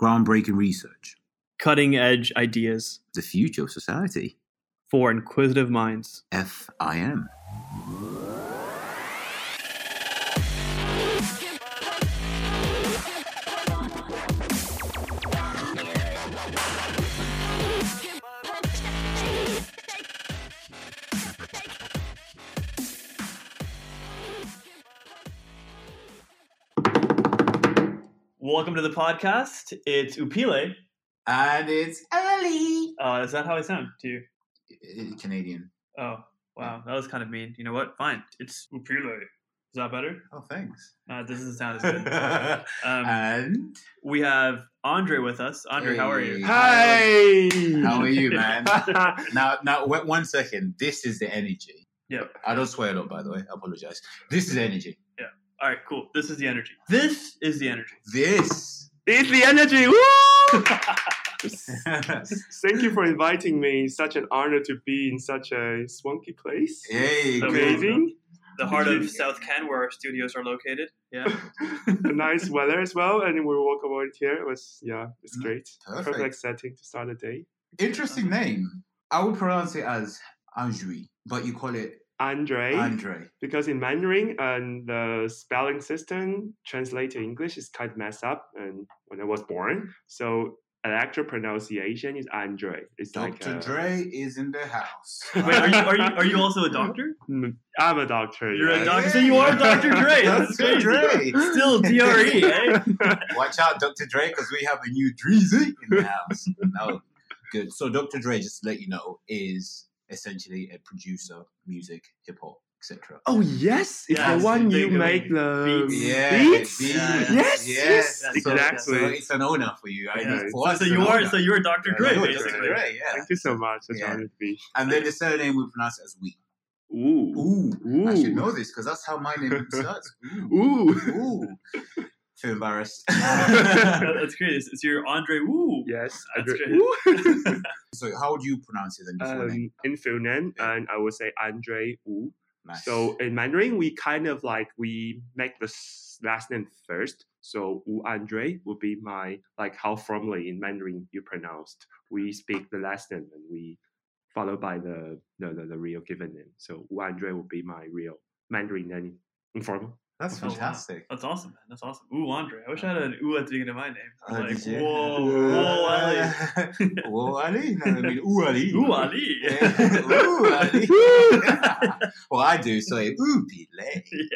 groundbreaking research, Cutting edge ideas the future of society. for inquisitive minds. FIM. Welcome to the podcast. It's Upile. And it's early. Uh, is that how I sound to you? Canadian. Oh, wow. That was kind of mean. You know what? Fine. It's Upile. Is that better? Oh, thanks. Uh, this doesn't sound as good. Um, and we have Andre with us. Andre, how are you? Hi. how are you, man? now, now, wait one second. This is the energy. Yep. I don't swear a lot, by the way. I apologize. This is energy. All right, cool. This is the energy. This is the energy. This. is the energy. Woo! Thank you for inviting me. Such an honor to be in such a swanky place. Hey, Okay. Amazing. The heart of South Ken, where our studios are located. Yeah. nice weather as well, and we walk around here. It was yeah, it's Mm, great. perfect. Perfect setting to start the day. Interesting name. I would pronounce it as Anjui, but you call it Andre, Andre. because in Mandarin and the spelling system translated to English is kind of messed up. And when I was born, so an actual pronunciation is Andre. It's like Dr. a- Dre is in the house. Wait, are you, are you are you also a doctor? Mm, I'm a doctor. You're a yes. doctor. So you are Dr. Dre. That's Dr. Dre. Still DRE, eh? Watch out, Dr. Dre, because we have a new Dreezy in the house. no, good. So Dr. Dre, just to let you know, is essentially a producer, music, hip hop, etc. Oh yes, it's Yes, the one you make the beats. Yeah, beats. beats. Yeah, Yes, yes, yes, So, exactly. so it's an honor for you. I Yeah. for So, so you are honor. so you're Dr. Yeah, Dre, You're basically. Dr. Dre, yeah. Thank you so much. That's Yeah. honored to be. And then the surname we pronounce it as we. Ooh, Ooh, I should know this because that's how my name starts. Ooh. ooh. Ooh. Feel embarrassed. That's great. It's, it's your Andre Wu. Yes, That's Andre. great. Ooh. so how would you pronounce it in your full name? um, in full name, Yeah. and I would say Andre Wu. Nice. So in Mandarin, we kind of like we make the last name first. So Wu Andre would be my like how formally in Mandarin you pronounced. We speak the last name and we followed by the the, the, the real given name. So Wu Andre would be my real Mandarin name informal. That's Oh, wow. fantastic. That's awesome, man. That's awesome. Ooh, Andre. I wish I had an ooh at the beginning of my name. Uh, like, whoa, whoa, Ali. Whoa, Ali. No, I mean, ooh, Ali. Ooh, Ali. Yeah. ooh, Ali. well, I do say, ooh, Pile. Yeah.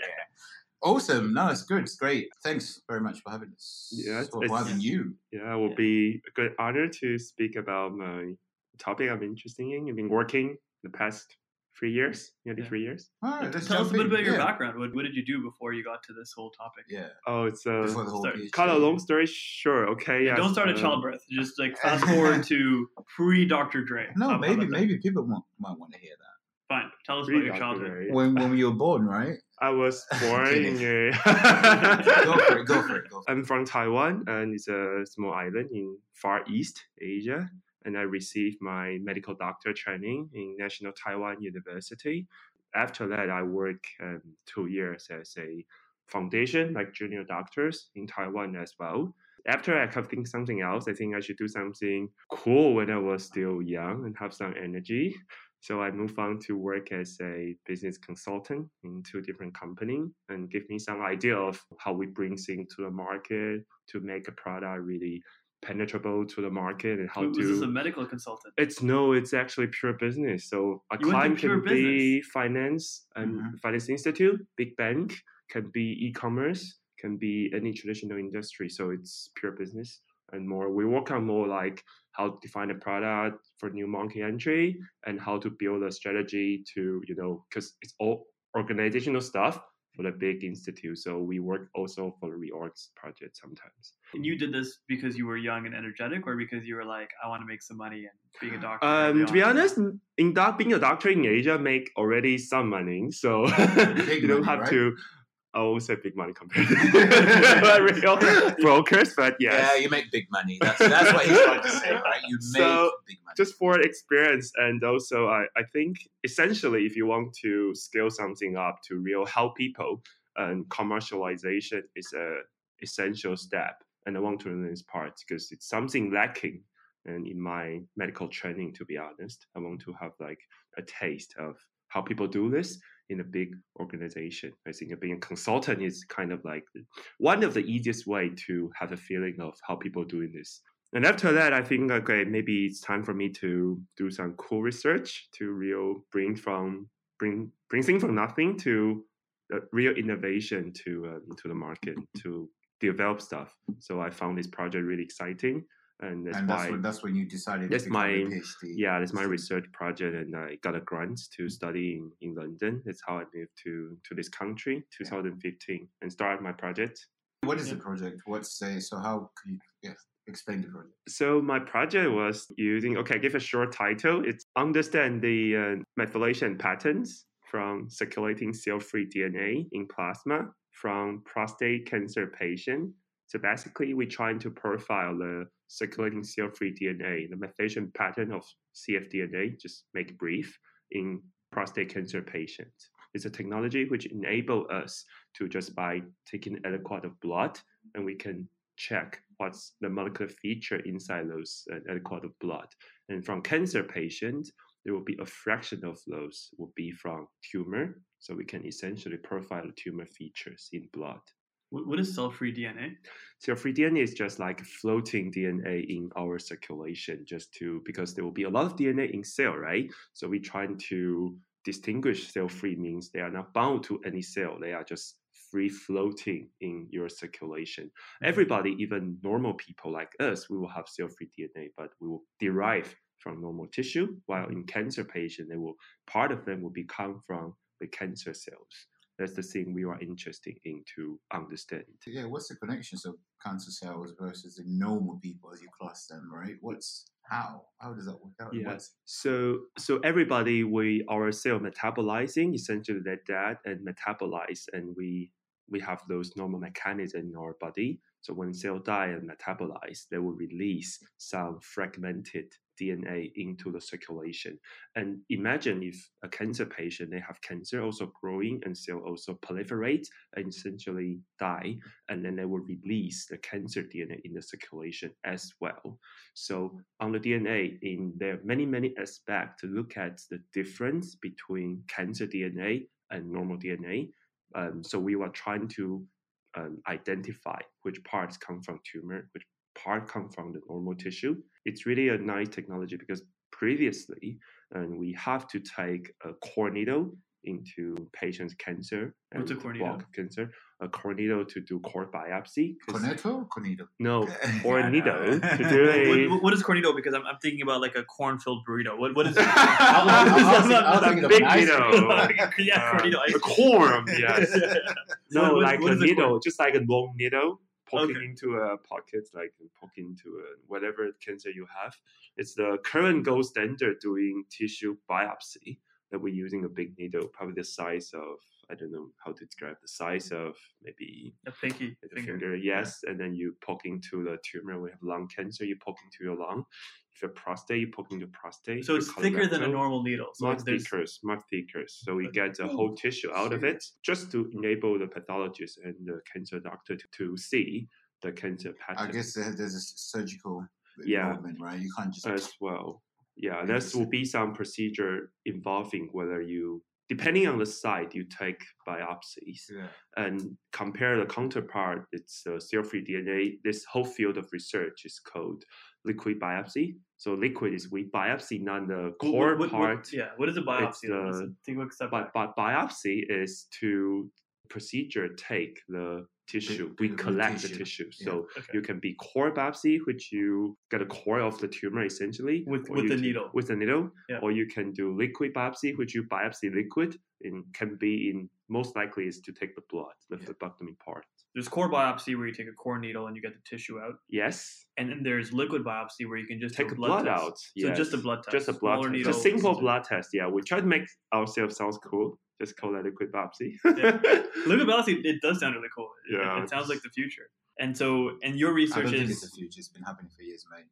Awesome. No, it's good. It's great. Thanks very much for having us. Yeah, for it's- having you. Yeah, it will Yeah. be a good honor to speak about my topic I'm interested in. I've been working in the past three years, nearly Yeah. three years. All right, let's Tell us a jump bit in. about your yeah. background. What, what did you do before you got to this whole topic? Yeah. Oh, it's uh, Before the whole Start- PhD. cut a long story short. Okay, Yeah, yes, don't start at um, childbirth. Just like fast forward to pre Dr. Dre. How- No, how maybe about that? maybe people might, might want to hear that. Fine. Tell us about your childhood. Dre. When when you were born, right? I was born in Kidding. a. Go for it. Go for it. Go for it. I'm from Taiwan, and it's a small island in Far East Asia. And I received my medical doctor training in National Taiwan University. After that, I work um, two years as a foundation, like junior doctors in Taiwan as well. After I kept thinking something else, I think I should do something cool when I was still young and have some energy. So I moved on to work as a business consultant in two different companies and give me some idea of how we bring things to the market to make a product really penetrable to the market and how Was to this is a medical consultant? it's no, it's actually pure business. So a You client pure can be finance and Mhm. finance institute, big bank, can be e-commerce, can be any traditional industry. So it's pure business and more. We work on more like how to define a product for new market entry and how to build a strategy to, you know, because it's all organizational stuff for the big institute. So we work also for the reorgs project sometimes. And you did this because you were young and energetic, or because you were like, I want to make some money and being a doctor? Um, to be honest, in doc, being a doctor in Asia make already some money, so you don't money, have right? to. I always say big money compared to real brokers, but yes. Yeah, you make big money. That's that's what he's trying to say, right? You make So, big money. just for experience and also I, I think essentially if you want to scale something up to real help people and commercialization is a essential step and I want to learn this part because it's something lacking. And in my medical training, to be honest, I want to have like a taste of how people do this in a big organization. I think being a consultant is kind of like one of the easiest way to have a feeling of how people doing this. And after that, I think okay, maybe it's time for me to do some cool research to real bring from bring bring things from nothing to uh, real innovation to uh, to the market to develop stuff. So I found this project really exciting, and that's and why that's when that's when you decided that's to my a PhD. yeah, that's my research project, and I got a grant to study in, in London. That's how I moved to to this country, 2015, and started my project. What is Yeah. the project? What's say? So how can you yeah, explain the project? So my project was using okay, I give a short title. It's understand the uh, methylation patterns from circulating cell-free DNA in plasma from prostate cancer patient. So basically, we're trying to profile the circulating cell-free DNA, the methylation pattern of cfDNA. Just make brief in prostate cancer patients. It's a technology which enable us to just by taking aliquot of blood, and we can check what's the molecular feature inside those uh, aliquot of blood. And from cancer patients, there will be a fraction of those will be from tumor, so we can essentially profile tumor features in blood. What is cell-free DNA? Cell-free DNA is just like floating DNA in our circulation, just to because there will be a lot of DNA in cell, right? So we're trying to distinguish cell-free means they are not bound to any cell; they are just free floating in your circulation. Everybody, even normal people like us, we will have cell-free DNA, but we will derive from normal tissue. While in cancer patient, they will part of them will become from the cancer cells. That's the thing we are interested in to understand. Yeah, what's the connection? So cancer cells versus the normal people as you class them, right? What's how? How does that work out? Yeah. What's, So so everybody we our cell metabolizing essentially that that and metabolize and we we have those normal mechanisms in our body. So when cell die and metabolize, they will release some fragmented DNA into the circulation. And imagine if a cancer patient they have cancer also growing and cell also proliferate and essentially die, and then they will release the cancer DNA in the circulation as well. So on the DNA, in there are many, many aspects to look at the difference between cancer DNA and normal DNA. Um, so we were trying to um, identify which parts come from tumor, which part come from the normal tissue. It's really a nice technology because previously, um, we have to take a core needle into patient's cancer What's a and core needle? block cancer, a core needle to do core biopsy. Cornetto? Cornetto. No, or Yeah, needle know. to do a What, what is cornito? Because I'm, I'm thinking about like a corn-filled burrito. What what is? it? I was thinking- a big an needle. cream. yeah, Uh, cornito. ice a cream. corn, yes. No, What- what- like what a is a needle, just like a long needle poking Okay. into a pocket, like poking into a, whatever cancer you have. It's the current gold standard doing tissue biopsy that we're using a big needle, probably the size of I don't know how to describe the size of maybe A pinky the finger. finger, yes, and then you poke into the tumor. We have lung cancer, you poke into your lung. If you have prostate, you poke into prostate. So it's thicker than a normal needle. So much thicker, much thicker. So we get the whole tissue out of it just to enable the pathologist and the cancer doctor to, to see the cancer pattern. I guess there's a surgical Yeah. involvement, right? You can't just as well. Yeah, there will be some procedure involving whether you, depending on the site, you take biopsies yeah. and compare the counterpart. It's uh, cell-free DNA. This whole field of research is called liquid biopsy. So liquid is we biopsy, not the core what- what- part. yeah. What is a biopsy? the- take a quick step But but biopsy is to procedure take the tissue. we collect the tissue, tissue. yeah. So Okay. you can be core biopsy, which you get a core of the tumor essentially With- with the needle. With the needle, Yeah. or you can do liquid biopsy, which you biopsy liquid and can be in most likely is to take the blood, the Yeah. phlebotomy part. There's core biopsy where you take a core needle and you get the tissue out, Yes, and then there's liquid biopsy where you can just take blood, blood test. out. So just a blood test. Just a blood test. needle, A simple just blood test. Yeah, we try to make ourselves sounds cool. Just call that liquid biopsy. Liquid biopsy, it does sound really cool. It- Yeah. It, sounds like the future. And so, and your I research don't think is it's the future. It's been happening for years, mate.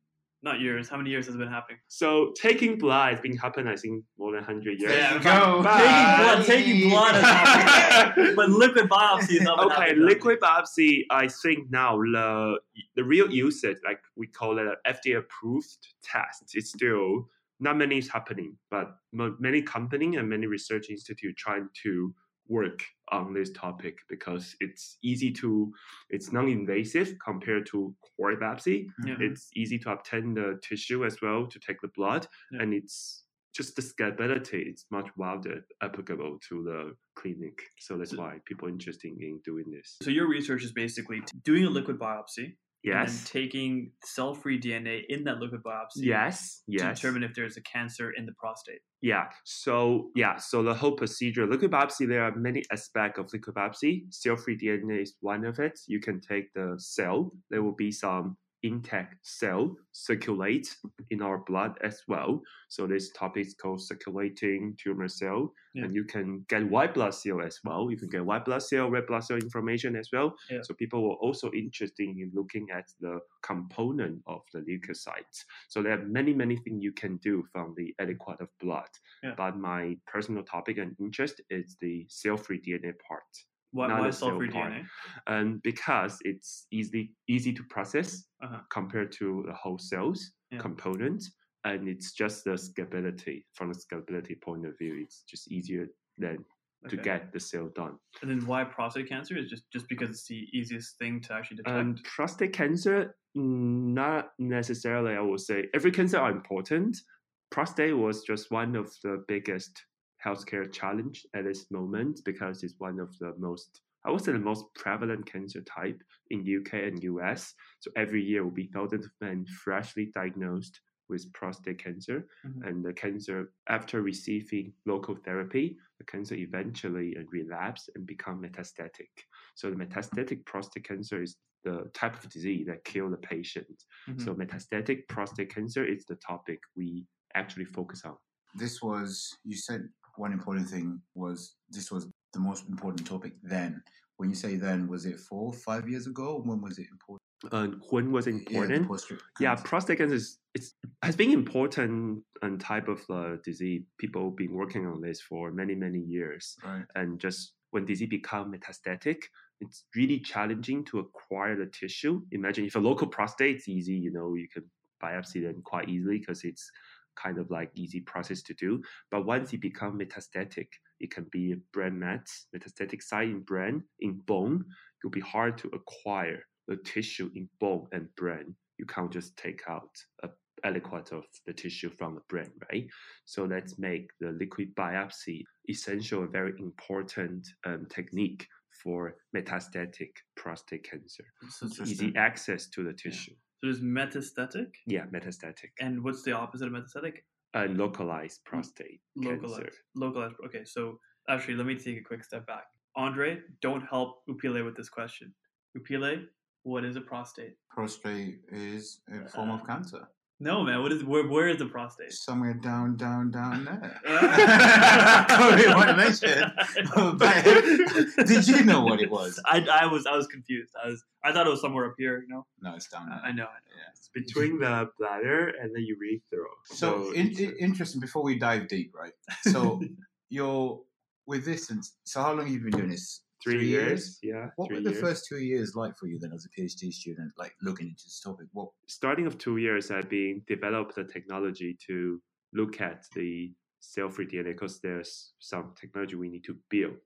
not years. How many years has it been happening? So taking blood has been happening, I think, more than hundred years. There you but- go. Taking blood, taking blood is happening. but liquid biopsy is not okay, happening. liquid biopsy. I think now the the real usage, like we call it an FDA approved test, it's still not many is happening, but mo- many company and many research institute trying to work on this topic because it's easy to, it's non-invasive compared to core biopsy. Yeah. Mm-hmm. It's easy to obtain the tissue as well to take the blood, Yeah. and it's just the scalability. It's much wider applicable to the clinic. So that's So- why people are interested in doing this. So your research is basically doing a liquid biopsy and Yes. taking cell-free DNA in that liquid biopsy Yes. to Yes. determine if there's a cancer in the prostate. Yeah. So yeah. So the whole procedure, liquid biopsy, there are many aspects of liquid biopsy. Cell-free DNA is one of it. You can take the cell. There will be some intact cell circulate in our blood as well. So this topic is called circulating tumor cell. Yeah. And you can get white blood cell as well. You can get white blood cell, red blood cell information as well. Yeah. So people were also interested in looking at the component of the leukocytes. So there are many, many things you can do from the aliquot of blood. Yeah. But my personal topic and interest is the cell-free DNA part. Why, why part. DNA? And because it's easily easy to process Uh-huh. compared to the whole cells Yeah. component. And it's just the scalability. From the scalability point of view, it's just easier than to get the cell done. And then why prostate cancer is just just because it's the easiest thing to actually detect. And prostate cancer, not necessarily, I would say. Every cancer are important. Prostate was just one of the biggest healthcare challenge at this moment because it's one of the most, I would say, the most prevalent cancer type in UK and US. So every year will be thousands of men freshly diagnosed with prostate cancer, Mhm. and the cancer after receiving local therapy, the cancer eventually relapse and become metastatic. So the metastatic prostate cancer is the type of disease that kill the patient. Mhm. So metastatic prostate cancer is the topic we actually focus on. This was you said one important thing was this was the most important topic then. When you say then, was it four, five years ago? When was it important? And when was it Yeah, important? prostate Yeah, prostate cancer is it's has been important and type of uh, disease. People been working on this for many many years, Right. and just when disease become metastatic, it's really challenging to acquire the tissue. Imagine if a local prostate, it's easy, you know, you can biopsy them quite easily because it's kind of like easy process to do. But once it become metastatic, it can be brain mets, metastatic site in brain, in bone. It will be hard to acquire the tissue in bone and brain. You can't just take out a aliquot of the tissue from the brain, right? So let's make the liquid biopsy essential, a very important um, technique for metastatic prostate cancer. Easy access to the tissue. There's metastatic, Yeah, metastatic and what's the opposite of metastatic? and localized prostate Localized. cancer. Localized. Okay, so actually, let me take a quick step back. Andre, don't help Upile with this question. Upile, what is a prostate? Prostate is a form of Uh, cancer. No, man. What is where? Where is the prostate? Somewhere down, down, down there. Want to mention. but did you know what it was? I, I was I was confused. I was I thought it was somewhere up here. You know. No, it's down there. I know. I know. Yeah. It's between the bladder and the urethra. So, in, it's a- in- interesting. Before we dive deep, right? So you're with this, and so how long have you been doing this? Three, years. Yeah. What three were the years. first two years like for you then, as a PhD student, like looking into this topic? What? starting of two years, I've been developed the technology to look at the cell-free DNA because there's some technology we need to build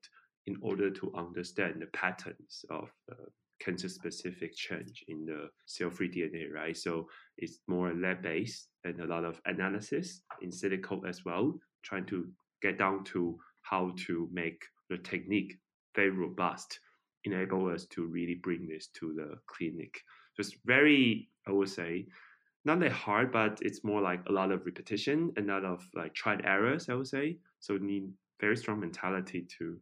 in order to understand the patterns of uh, cancer-specific change in the cell-free DNA, right? So it's more lab-based and a lot of analysis in silico as well, trying to get down to how to make the technique very robust, enable us to really bring this to the clinic. So it's very, I would say, not that hard, but it's more like a lot of repetition and a lot of like tried errors, I would say. So need very strong mentality to,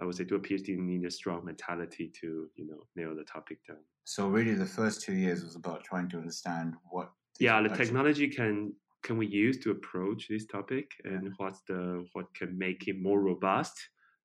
I would say, do a PhD, you need a strong mentality to, you know, nail the topic down. So really, the first two years was about trying to understand what. Yeah, the technology can can we use to approach this topic and what's the what can make it more robust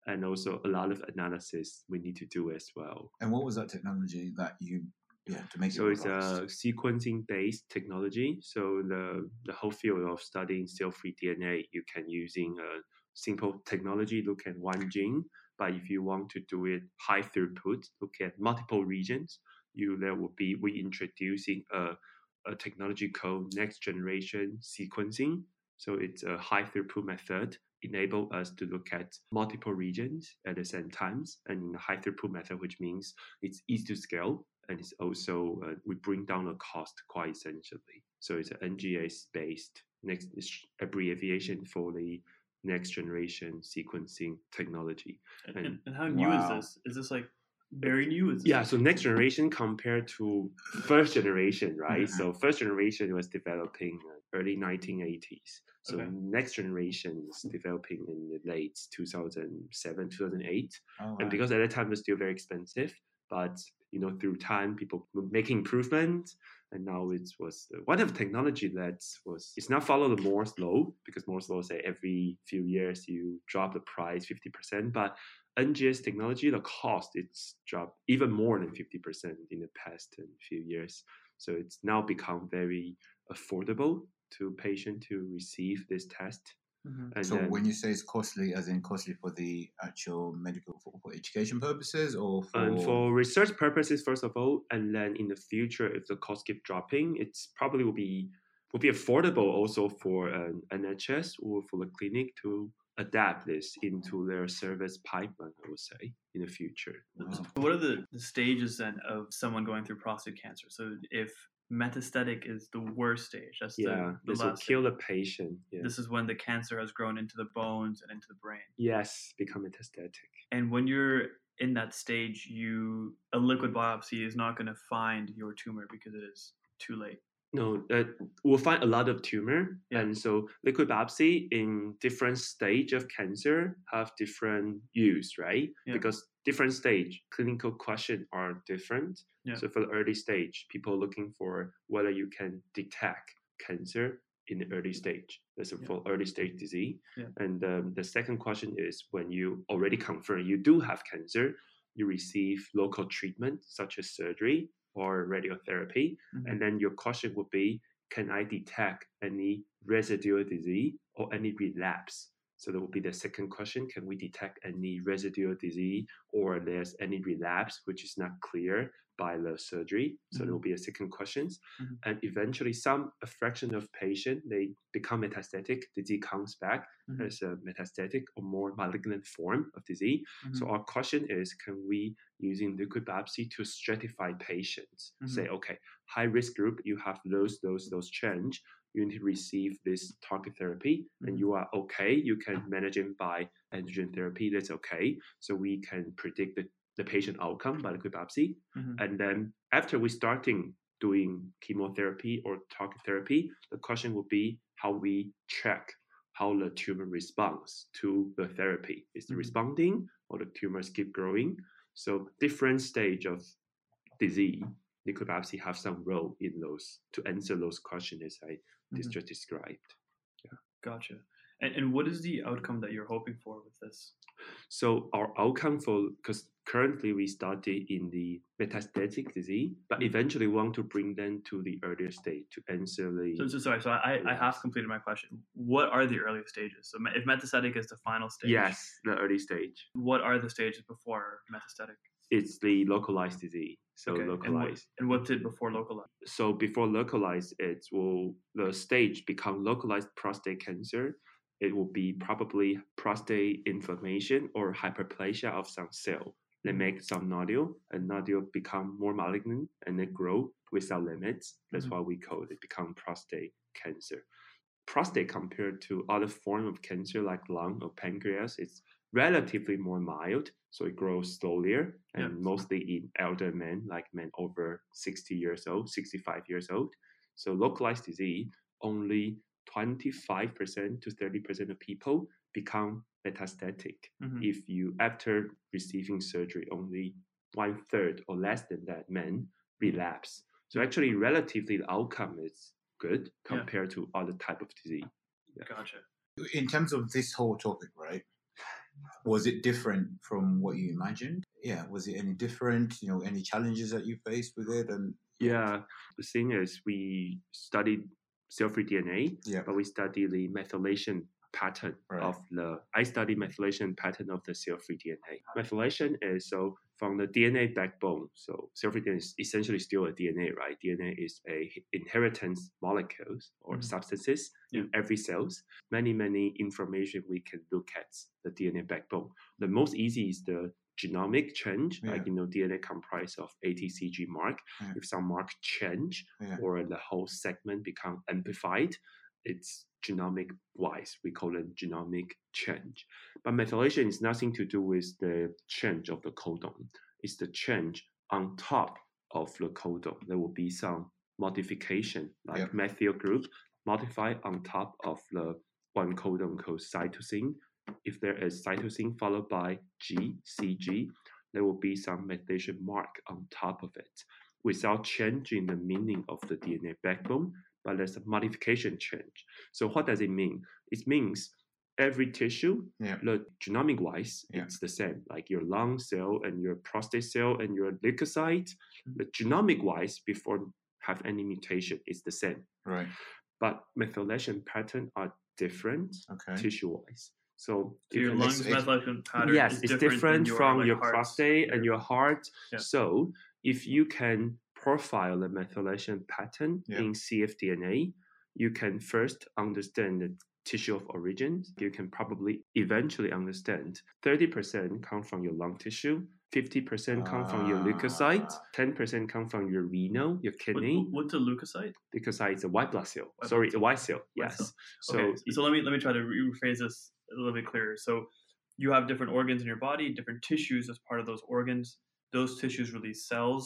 and also a lot of analysis we need to do as well. And what was that technology that you, yeah, to make So it it's a sequencing based technology. So the the whole field of studying cell free DNA, you can using a simple technology look at one gene. But if you want to do it high throughput, look at multiple regions, you there will be we introducing a, a technology called next generation sequencing. So it's a high throughput method enable us to look at multiple regions at the same times and in a high throughput method, which means it's easy to scale and it's also uh, we bring down the cost quite essentially. So it's an NGS based next abbreviation for the next generation sequencing technology. And, And- and, how new Wow. is this? Is this like very new? Is Yeah, so next generation compared to first generation, right? Mhm. So first generation was developing uh, early 1980s. So Okay. next generation is developing in the late 2007, 2008. Oh, And because at that time it was still very expensive, but you know through time people were making improvements, and now it was one of the technology that was it's not follow the Moore's law because Moore's law say every few years you drop the price fifty percent, but NGS technology the cost it's dropped even more than fifty percent in the past uh, few years. So it's now become very affordable to patient to receive this test. Mhm. And so then- when you say it's costly, as in costly for the actual medical for, for education purposes, or for, And for research purposes, first of all, and then in the future, if the cost keep dropping, it's probably will be will be affordable also for an NHS or for the clinic to adapt this into their service pipeline. I would say in the future. Wow. What are the, the stages then of someone going through prostate cancer? So if metastatic is the worst stage, that's Yeah, the, the this will kill stage. the patient. Yeah. This is when the cancer has grown into the bones and into the brain. yes, become metastatic. And when you're in that stage, you a liquid biopsy is not going to find your tumor because it is too late. No, uh, we'll find a lot of tumor, Yeah. and so liquid biopsy in different stage of cancer have different use, right? Yeah. Because different stage clinical question are different. Yeah. So for the early stage, people looking for whether you can detect cancer in the early stage. That's Yeah. for early stage disease. And um, the second question is when you already confirm you do have cancer, you receive local treatment such as surgery or radiotherapy. Mhm. And then your question would be, can I detect any residual disease or any relapse? So that will be the second question. Can we detect any residual disease or there's any relapse which is not clear by the surgery? So there will be a second questions. Mhm. And eventually some a fraction of patient they become metastatic, the disease comes back Mhm. as a metastatic or more malignant form of disease. So Mhm. our question is, can we using liquid biopsy to stratify patients? Say, okay, high risk group, you have those, those, those change. You need to receive this target therapy, and you are okay. You can manage it by androgen therapy. That's okay. So we can predict the, the patient outcome by liquid biopsy. Mhm. And then after we starting doing chemotherapy or target therapy, the question would be how we check how the tumor responds to the therapy. Is it Mhm. responding or the tumors keep growing? So different stage of disease, liquid biopsy have some role in those to answer those questions as I Mhm. just described. Yeah. Gotcha. And, and what is the outcome that you're hoping for with this? So our outcome for because currently we study in the metastatic disease, but Mhm. eventually want to bring them to the earlier stage to answer the So, so sorry. So I, I have completed my question. What are the earlier stages? So if metastatic is the final stage, yes the early stage. What are the stages before metastatic? It's the localized disease. So Okay, and what- localized. And what's it before localized? so before localized, it will the stage become localized prostate cancer. It will be probably prostate inflammation or hyperplasia of some cell. They make some nodule, and nodule become more malignant and they grow without limits. That's Mhm. why we call it become prostate cancer. Prostate compared to other form of cancer like lung or pancreas, it's relatively more mild, so it grows slower and Yeah. mostly in elder men, like men over 60 years old, 65 years old. So localized disease, only 25% to 30% of people become metastatic. Mhm. If you, after receiving surgery, only one third or less than that men relapse. So actually, relatively, the outcome is good Yeah. compared to other type of disease. Gotcha. in terms of this whole topic, right? Was it different from what you imagined? Yeah, was it any different? You know, any challenges that you faced with it? And Yeah, the thing is, we studied cell-free DNA, yeah, but we study the methylation pattern Right. of the I study methylation pattern of the cell-free DNA. Methylation is so from the DNA backbone. So cell-free DNA is essentially still a DNA, right? DNA is a inheritance molecules or Mhm. substances in every cells. Many many information we can look at the DNA backbone. The most easy is the genomic change, like you know DNA comprised of ATCG mark. Yeah. If some mark change Yeah. or the whole segment become amplified, it's genomic wise. We call it genomic change. But methylation is nothing to do with the change of the codon. It's the change on top of the codon. There will be some modification, like Yep. methyl group modify on top of the one codon called cytosine. If there is cytosine followed by G, CG, there will be some methylation mark on top of it without changing the meaning of the DNA backbone, but there's a modification change. So what does it mean? It means every tissue, Yeah. the genomic wise, Yeah. it's the same. Like your lung cell and your prostate cell and your leukocyte, Mhm. the genomic wise, before have any mutation, is the same. Right. But methylation pattern are different Okay. tissue wise. So your lungs it's- methylation pattern yes, is it's different, different, your, from like, your prostate and your heart. Yeah. So if you can profile the methylation pattern Yeah. in cfDNA, you can first understand the tissue of origin. You can probably eventually understand 30% come from your lung tissue, 50% come from your leukocyte, Ah. 10% come from your renal, your What- kidney. what's a leukocyte? Leukocyte is a white blood cell. White Sorry, blood a white cell. White Yes. cell. So okay, so let me let me try to rephrase this a little bit clearer. So you have different organs in your body, different tissues as part of those organs. Those tissues release cells,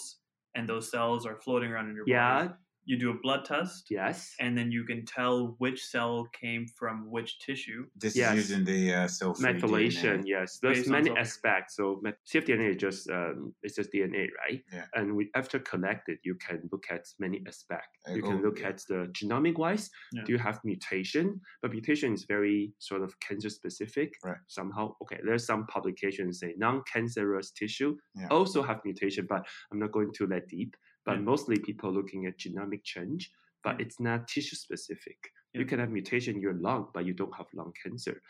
and those cells are floating around in your body. Yeah, You do a blood test, yes. and then you can tell which cell came from which tissue. This Yes. is using the uh, cell-free methylation DNA. yes there's Based many aspects so cfdna is just um, it's just dna right Yeah. and we after collected you can look at many aspects you can look yeah. at the genomic wise Yeah. do you have mutation but mutation is very sort of cancer specific Right. somehow okay there's some publications say non-cancerous tissue Yeah. also have mutation but i'm not going too that deep but mostly people looking at genomic change but it's not tissue specific you can have mutation in your lung but you don't have lung cancer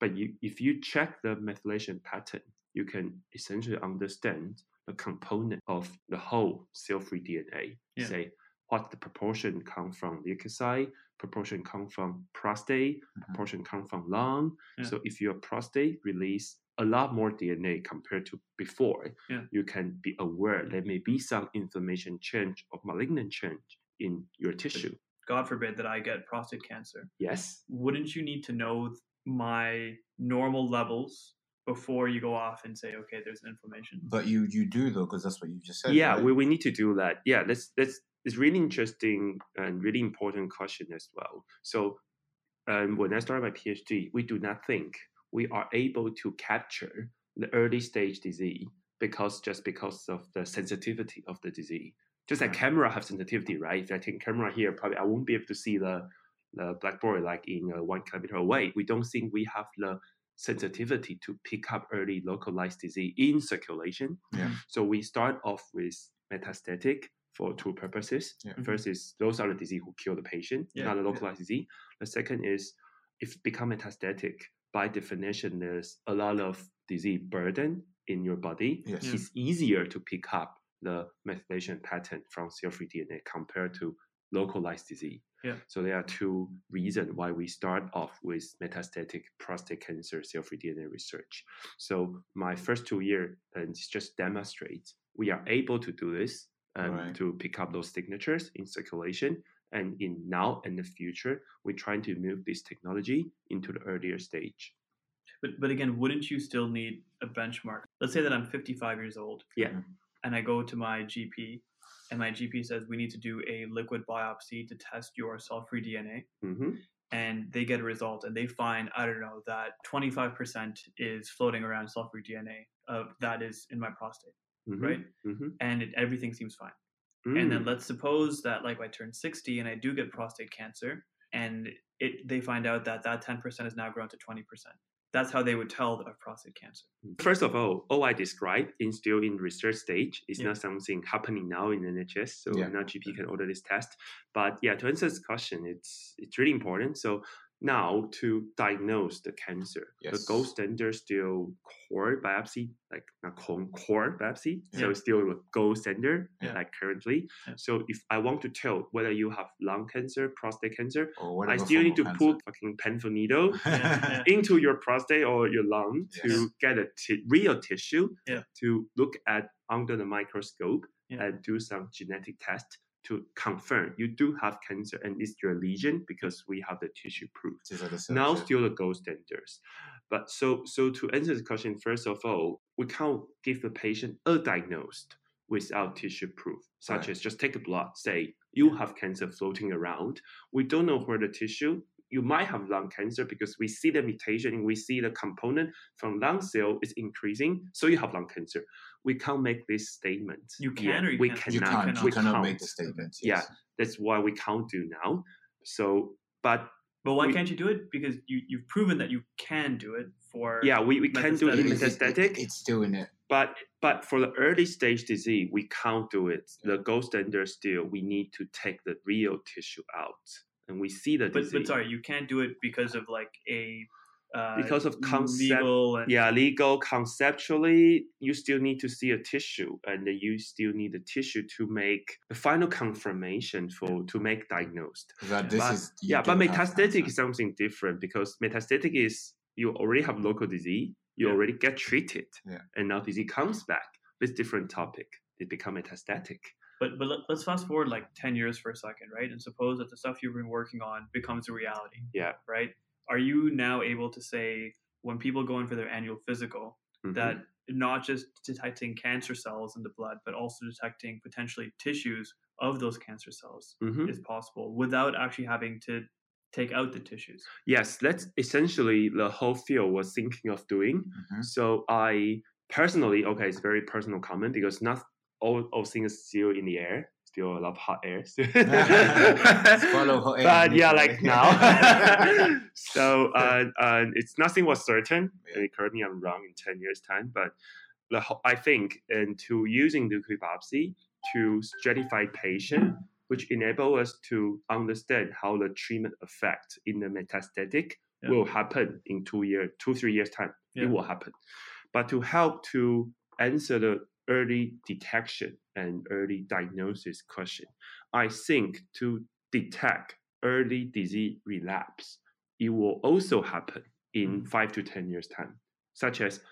but you, if you check the methylation pattern, you can essentially understand the component of the whole cell-free DNA. Yeah. Say what the proportion come from leukocyte, proportion come from prostate, Mhm. proportion come from lung. Yeah. So if your prostate release a lot more DNA compared to before, Yeah. you can be aware there may be some inflammation change or malignant change in your tissue. God forbid that I get prostate cancer. Yes. Wouldn't you need to know my normal levels before you go off and say, okay, there's an inflammation? But you you do though, because that's what you just said. yeah right? we, we need to do that yeah that's that's it's really interesting and really important question as well so um, when i started my phd we do not think we are able to capture the early stage disease because just because of the sensitivity of the disease just like camera have sensitivity right if i take camera here probably i won't be able to see the the blackboard like in uh, one kilometer away we don't think we have the sensitivity to pick up early localized disease in circulation Yeah. so we start off with metastatic for two purposes. Yeah. Mhm. First is those are the disease who kill the patient, Yeah, not a yeah. localized disease. The second is if become metastatic, by definition, there's a lot of disease burden in your body. Yes. Yeah. It's easier to pick up the methylation pattern from cell-free DNA compared to localized disease. Yeah. So there are two reasons why we start off with metastatic prostate cancer cell-free DNA research. So my first two years and just demonstrates we are able to do this um, Right. to pick up those signatures in circulation. And in now and the future, we're trying to move this technology into the earlier stage. But but again, wouldn't you still need a benchmark? Let's say that I'm 55 years old. Yeah. And I go to my GP, and my GP says we need to do a liquid biopsy to test your cell-free DNA, hmm and they get a result, and they find I don't know that 25% is floating around cell-free DNA uh, that is in my prostate, right? hmm And it, everything seems fine. Mm. And then let's suppose that like I turn 60 and I do get prostate cancer and it they find out that that 10% has now grown to 20%. That's how they would tell that I have prostate cancer. First of all, all I described is still in research stage. It's Yeah. not something happening now in NHS, so Yeah. now GP can order this test. But yeah, to answer this question, it's it's really important. So now to diagnose the cancer, the gold standard still core biopsy, like not core, core biopsy. So it's still a gold standard, Yeah. like currently. Yeah. So if I want to tell whether you have lung cancer, prostate cancer, I still need to cancer. put fucking painful needle Yeah, into your prostate or your lung to get a real tissue Yeah. to look at under the microscope Yeah. and do some genetic test to confirm you do have cancer and it's your lesion because we have the tissue proof. The Now still the gold standards. But so so to answer the question, first of all, we can't give the patient a diagnosed without tissue proof, such Right. as just take a blood, say you have cancer floating around. We don't know where the tissue. You might have lung cancer because we see the mutation and we see the component from lung cell is increasing, so you have lung cancer. We can't make this statement. You yet. can or you we can't? You cannot. can't. cannot. We cannot make the statement. Yeah. That's why we can't do now. So, but But why We- can't you do it? Because you you've proven that you can do it for yeah, we, we can do it in Metastatic. It- it- it's doing it. But but for the early stage disease, we can't do it. The gold standard still, we need to take the real tissue out, and we see the But disease. but sorry, you can't do it because of like a uh, Because of concept- legal and Yeah, legal conceptually, you still need to see a tissue, and then you still need the tissue to make the final confirmation for to make diagnosed. That this But- is yeah, but metastatic cancer. is something different because metastatic is you already have local disease, you Yeah. already get treated, Yeah. and now disease comes back. It's different topic. It become metastatic. But but let, let's fast forward like ten years for a second, right? And suppose that the stuff you've been working on becomes a reality. Yeah. Right. Are you now able to say when people go in for their annual physical Mhm. that not just detecting cancer cells in the blood, but also detecting potentially tissues of those cancer cells Mhm. is possible without actually having to take out the tissues? Yes, that's essentially the whole field was thinking of doing. Mhm. So I personally, okay, it's very personal comment because not all, all things still in the air. Still a lot of hot air. Follow hot air but yeah, like now. so uh, uh, it's nothing was certain. And correct me, I'm wrong in ten years time. But the I think into using liquid biopsy to stratify patient, which enable us to understand how the treatment effect in the metastatic Yeah. will happen in two year, two three years time. Yeah. It will happen. But to help to answer the early detection and early diagnosis question, I think to detect early disease relapse, it will also happen in Mhm. five to ten years time, such as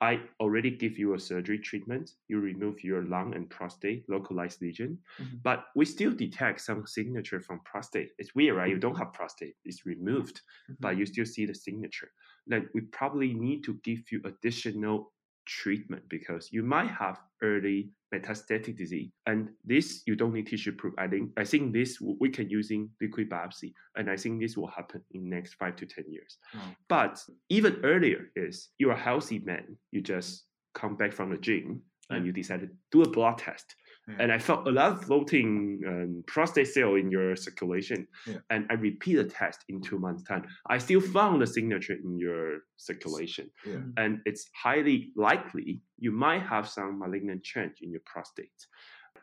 I already give you a surgery treatment. You remove your lung and prostate localized lesion, Mhm. but we still detect some signature from prostate. It's weird, right? You don't have prostate; it's removed, but you still see the signature. Then we probably need to give you additional treatment because you might have early metastatic disease, and this you don't need tissue proof. I think I think this we can using liquid biopsy, and I think this will happen in next five to ten years. Oh. But even earlier is you're a healthy man. You just come back from the gym and you decided to do a blood test. Yeah. And I felt a lot of floating um, prostate cell in your circulation. Yeah. And I repeat the test in two months' time. I still found the signature in your circulation. Yeah. And it's highly likely you might have some malignant change in your prostate.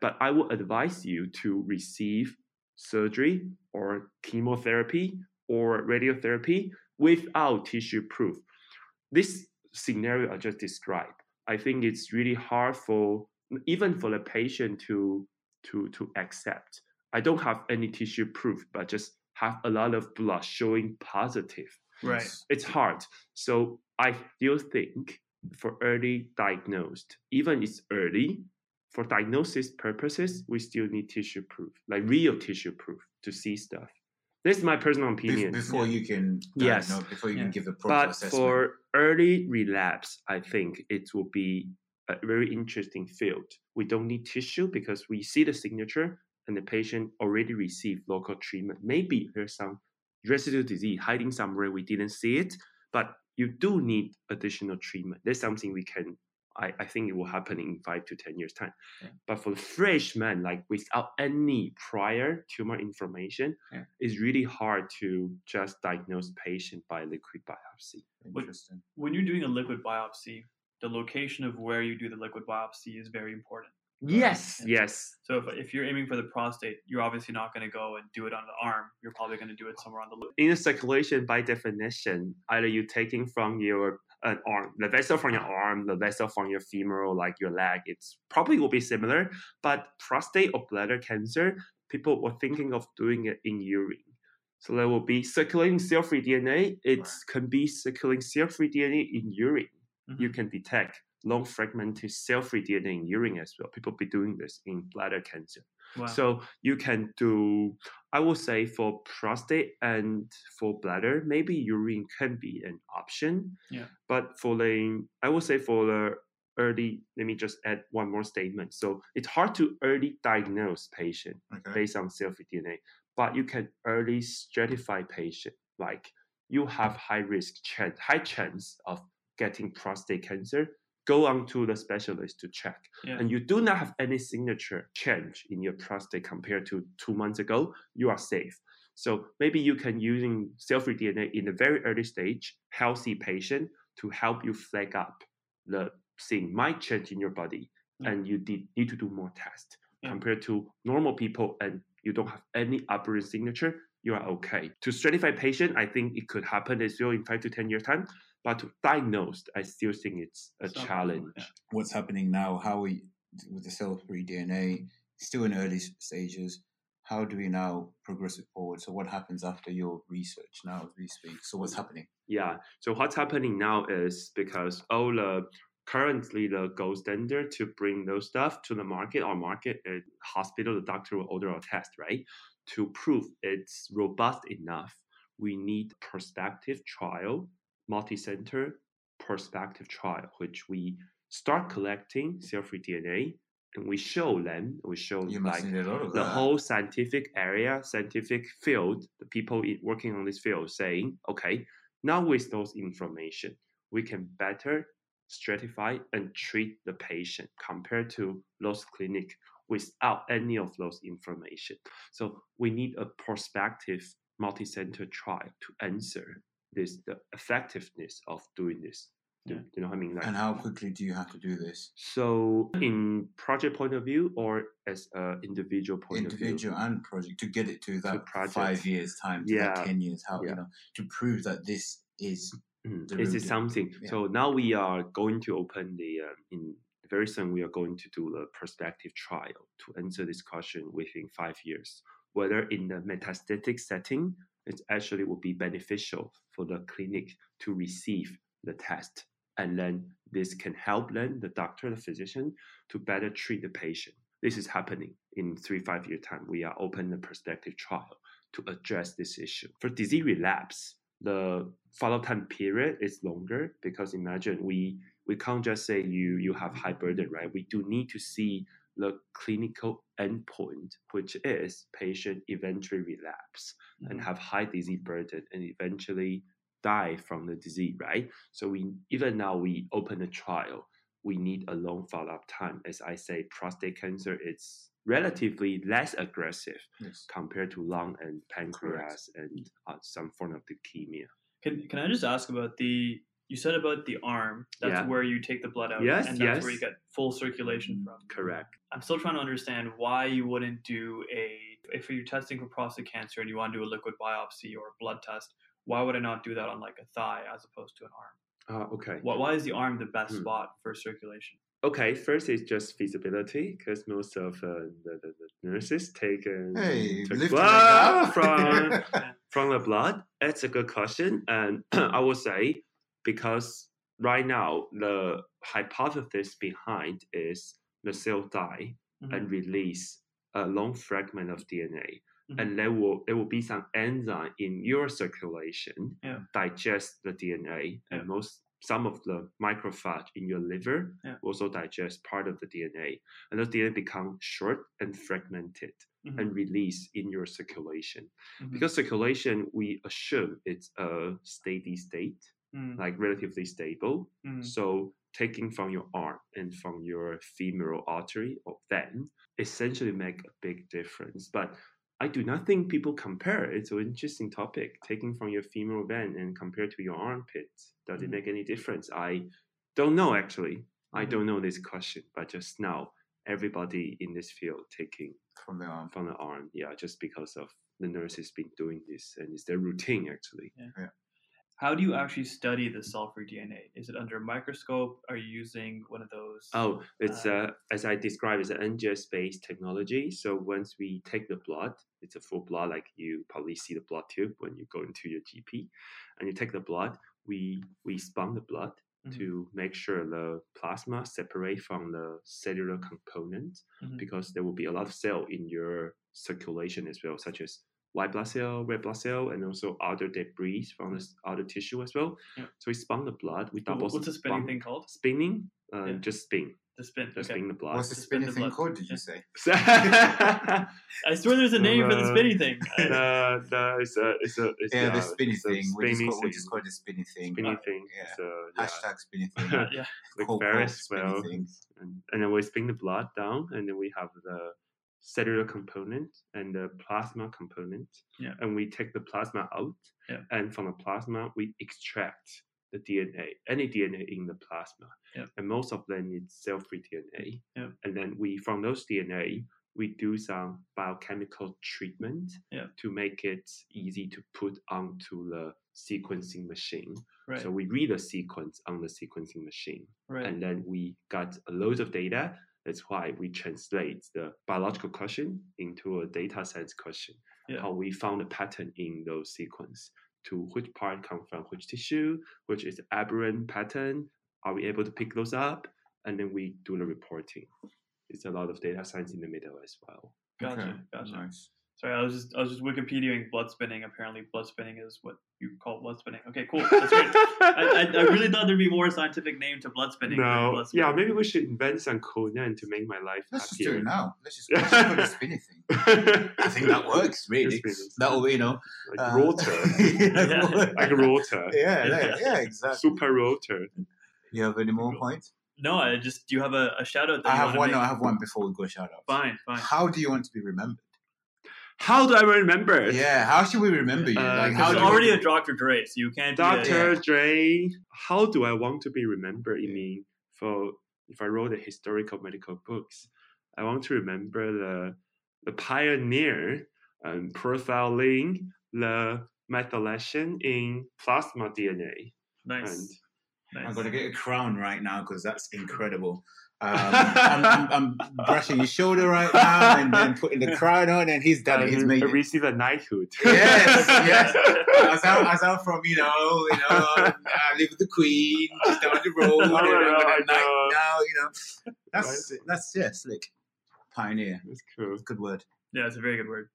But I would advise you to receive surgery or chemotherapy or radiotherapy without tissue proof. This scenario I just described, I think it's really hard for even for the patient to to to accept. I don't have any tissue proof, but just have a lot of blood showing positive. Right. It's hard. So I still think for early diagnosed, even it's early, for diagnosis purposes, we still need tissue proof, like real tissue proof to see stuff. This is my personal Bef- opinion. before you can Yes. diagnose, before you Yeah. can give a proper but assessment. for early relapse, I think it will be a very interesting field. We don't need tissue because we see the signature and the patient already received local treatment. Maybe there's some residual disease hiding somewhere we didn't see it, but you do need additional treatment. There's something we can. I, I think it will happen in five to ten years time. Yeah. But for the fresh man, like without any prior tumor information, Yeah. it's really hard to just diagnose patient by liquid biopsy. Interesting. when you're doing a liquid biopsy, the location of where you do the liquid biopsy is very important. Um, yes, Yeah. yes. So if, if you're aiming for the prostate, you're obviously not going to go and do it on the arm. You're probably going to do it somewhere on the loop. In the circulation, by definition, either you're taking from your an arm, the vessel from your arm, the vessel from your femoral, like your leg, it's probably will be similar. But prostate or bladder cancer, people were thinking of doing it in urine. So there will be circulating cell-free DNA. It can be circulating cell-free DNA in urine. You Mhm. can detect long fragmented cell-free DNA in urine as well. People be doing this in bladder cancer. Wow. So you can do, I would say for prostate and for bladder, maybe urine can be an option. Yeah. But for the, I would say for the early, let me just add one more statement. So it's hard to early diagnose patient Okay. based on cell-free DNA, but you can early stratify patient. Like you have high risk chance, high chance of getting prostate cancer. Go on to the specialist to check yeah. and you do not have any signature change in your prostate compared to two months ago, you are safe. So maybe you can using cell-free DNA in a very early stage, healthy patient to help you flag up the thing might change in your body, Yeah. and you did, need to do more tests Yeah. compared to normal people, and you don't have any aberrant signature. You are okay. To stratify patient, I think it could happen as well in five to ten years time. But to diagnose, I still think it's a It's not possible, challenge. yeah. What's happening now? How we with the cell-free DNA still in early stages? How do we now progress it forward? So what happens after your research now as we speak? So what's happening? Yeah. So what's happening now is because all the currently the gold standard to bring those stuff to the market or market uh, hospital, the doctor will order a test, right? To prove it's robust enough, we need prospective trial, multi-center prospective trial, which we start collecting cell-free DNA and we show them, we show You like need a lot of the that. whole scientific area, scientific field, the people working on this field saying, okay, now with those information, we can better stratify and treat the patient compared to those clinic without any of those information. So we need a prospective multi-center trial to answer this, the effectiveness of doing this. Do, Yeah. do you know what I mean? Like, And how quickly do you have to do this? so, in project point of view, or as an individual point of view. Individual and project to get it to that project. five years time, to Yeah. ten years, how Yeah. you know, to prove that this is mm, is route it in- something? yeah. So now we are going to open the uh, in very soon. We are going to do the prospective trial to answer this question within five years. Whether in the metastatic setting, it actually will be beneficial for the clinic to receive the test, and then this can help then the doctor, the physician, to better treat the patient. This is happening in three five year time. We are open the prospective trial to address this issue. For disease relapse, the follow time period is longer because imagine we we can't just say you you have high burden, right? We do need to see the clinical endpoint, which is patient eventually relapse and Mhm. have high disease burden and eventually die from the disease, right? So we even now we open a trial, we need a long follow up time. As I say, prostate cancer it's relatively less aggressive yes. compared to lung and pancreas and uh, some form of leukemia. Can, can I just ask about the, you said about the arm, that's Yeah. where you take the blood out. Yes, And that's where you get full circulation from. Correct. I'm still trying to understand why you wouldn't do a, if you're testing for prostate cancer and you want to do a liquid biopsy or a blood test, why would I not do that on like a thigh as opposed to an arm? Uh, okay. Why, why is the arm the best Hmm. spot for circulation? Okay. First is just feasibility because most of uh, the, the, the nurses take, uh, Hey, take lift blood from from the blood? That's a good question. And I would say because right now the hypothesis behind is the cell die Mhm. and release a long fragment of DNA. Mhm. And there will there will be some enzyme in your circulation Yeah. digest the DNA and most some of the macrophage in your liver Yeah. also digest part of the DNA. And the DNA become short and fragmented Mhm. and released in your circulation. Mhm. Because circulation, we assume it's a steady state, Mm, like relatively stable. mm, So taking from your arm and from your femoral artery or vein essentially make a big difference. But I do not think people compare. It's an interesting topic. Taking from your femoral vein and compared to your armpit, does it Mhm. make any difference? I don't know actually. I Mhm. don't know this question, but just now everybody in this field taking From the arm. from the arm. Yeah, just because of the nurses been doing this and it's their routine actually. How do you actually study the cell-free DNA? Is it under a microscope? Are you using one of those? Oh, it's Uh, uh, as I described, it's an NGS-based technology. So once we take the blood, it's a full blood, like you probably see the blood tube when you go into your GP, and you take the blood. We we spun the blood Mhm. to make sure the plasma separate from the cellular component, Mhm. because there will be a lot of cell in your circulation as well, such as white blood cell, red blood cell, and also other debris from the other tissue as well. Yeah. So we spun the blood. We Wh- double What's the spinning spun- thing called? Spinning, uh, Yeah. just spin, The spin. just okay. spin the blood. What's the Just spin spinning thing called? Did you say? I swear there's a name for the Uh, spinning thing. I- the, it's a, it's a, it's Yeah, a, the spinny it's a thing. We just, spinning call, we thing. just call it the spinny thing. spinning Uh, thing. yeah. So, yeah, Hashtag spinny thing. uh, yeah. with Cool, cool, various well, and, and then we spin the blood down, and then we have the cellular component and the plasma component. Yeah. And we take the plasma out, Yeah. and from the plasma we extract the DNA, any DNA in the plasma. Yeah. And most of them is cell-free DNA. Yeah. And then we from those DNA we do some biochemical treatment Yeah. to make it easy to put onto the sequencing machine. Right. So we read the sequence on the sequencing machine right. and then we got loads of data. That's why we translate the biological question into a data science question. Yeah. How we found a pattern in those sequence to which part come from which tissue, which is aberrant pattern. Are we able to pick those up? And then we do the reporting. It's a lot of data science in the middle as well. Gotcha. Okay, Gotcha. Nice. Sorry, I was just I was just Wikipediaing blood spinning. Apparently, blood spinning is what you call blood spinning. Okay, cool. That's great. I, I, I really thought there'd be more scientific name to blood spinning. no, blood yeah, maybe we should invent some cool name to make my life Let's just happier. do it now. Let's just, let's just put the spinny thing. I think that works, really. That'll be, you know. like uh, rotor, Yeah. like rotor, Yeah, yeah, yeah, exactly. super rotor. You have any more points? No, I just do you have a, a shout out that I you have wanna one. Make? No, I have one before we go shout out. Fine, fine. How do you want to be remembered? How do I remember? it? Yeah, how should we remember you? Uh, like, How how do already we, a Dr. Dre, so you can't. Be a- Dr. Yeah. Dre. How do I want to be remembered? You mean for if I wrote a historical medical books, I want to remember the the pioneer um, profiling the methylation in plasma DNA. nice. And nice. I'm going to get a crown right now because that's incredible. Um, I'm, I'm, I'm brushing his shoulder right now and then putting the crown on, and he's done it. He's and made receive a knighthood. Yes, yes. As I'm, as I'm from, you know, you know, I live with the Queen, just down the road, and I'm I know, gonna I night know. now, you know. That's that's yeah, slick. Pioneer, That's cool. good word. Yeah, it's a very good word.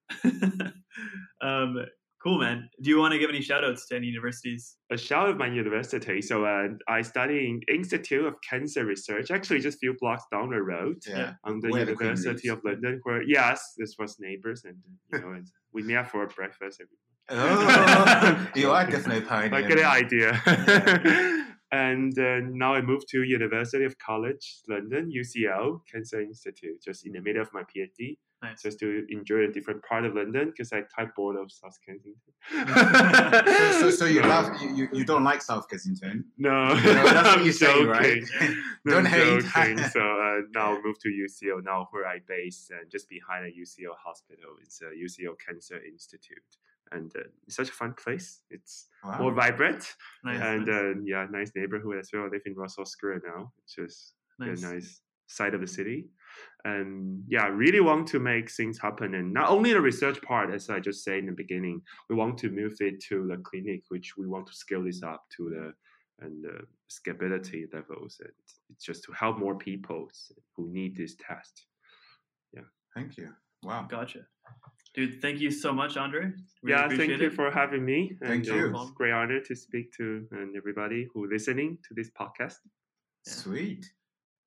um, cool, man. Do you want to give any shout outs to any universities? a shout out my university. So uh, I study in Institute of Cancer Research, actually just a few blocks down the road Yeah. on the Where the University lives. of London. Where yes, this was neighbors, and you know, and we met for breakfast. Every Oh, you are definitely a pioneer. like get an man. idea. and uh, now I moved to University of College London, UCL Cancer Institute, just in the middle of my PhD. Nice. Just to enjoy a different part of London because I type bored of South Kensington. So, so, so you love you, you, you don't like South Kensington? No, You know, that's what you say, right? joking. Don't I'm hate. so uh, now I moved to UCL now where I base and just behind a UCL hospital. It's a UCL Cancer Institute. And uh, it's such a fun place. It's more vibrant Nice. and nice, uh, yeah, nice neighborhood as well. I live in Russell Square now. It's just nice. a nice side of the city. And yeah, really want to make things happen. And not only the research part, as I just said in the beginning, we want to move it to the clinic, which we want to scale this up to the and the scalability levels. And it's just to help more people who need this test. Yeah. Thank you. Wow. Gotcha. Dude, thank you so much, Andre. Really yeah, appreciate thank you for having me. Thank and, uh, you. It's a great honor to speak to and everybody who listening to this podcast. Yeah. Sweet.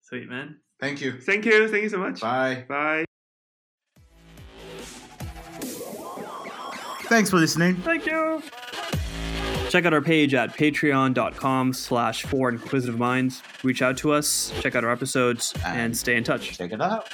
Sweet, man. Thank you. Thank you. Thank you so much. Bye. Bye. Thanks for listening. Thank you. Check out our page at patreon.com slash for inquisitive minds. Reach out to us, check out our episodes, and stay in touch. Check it out.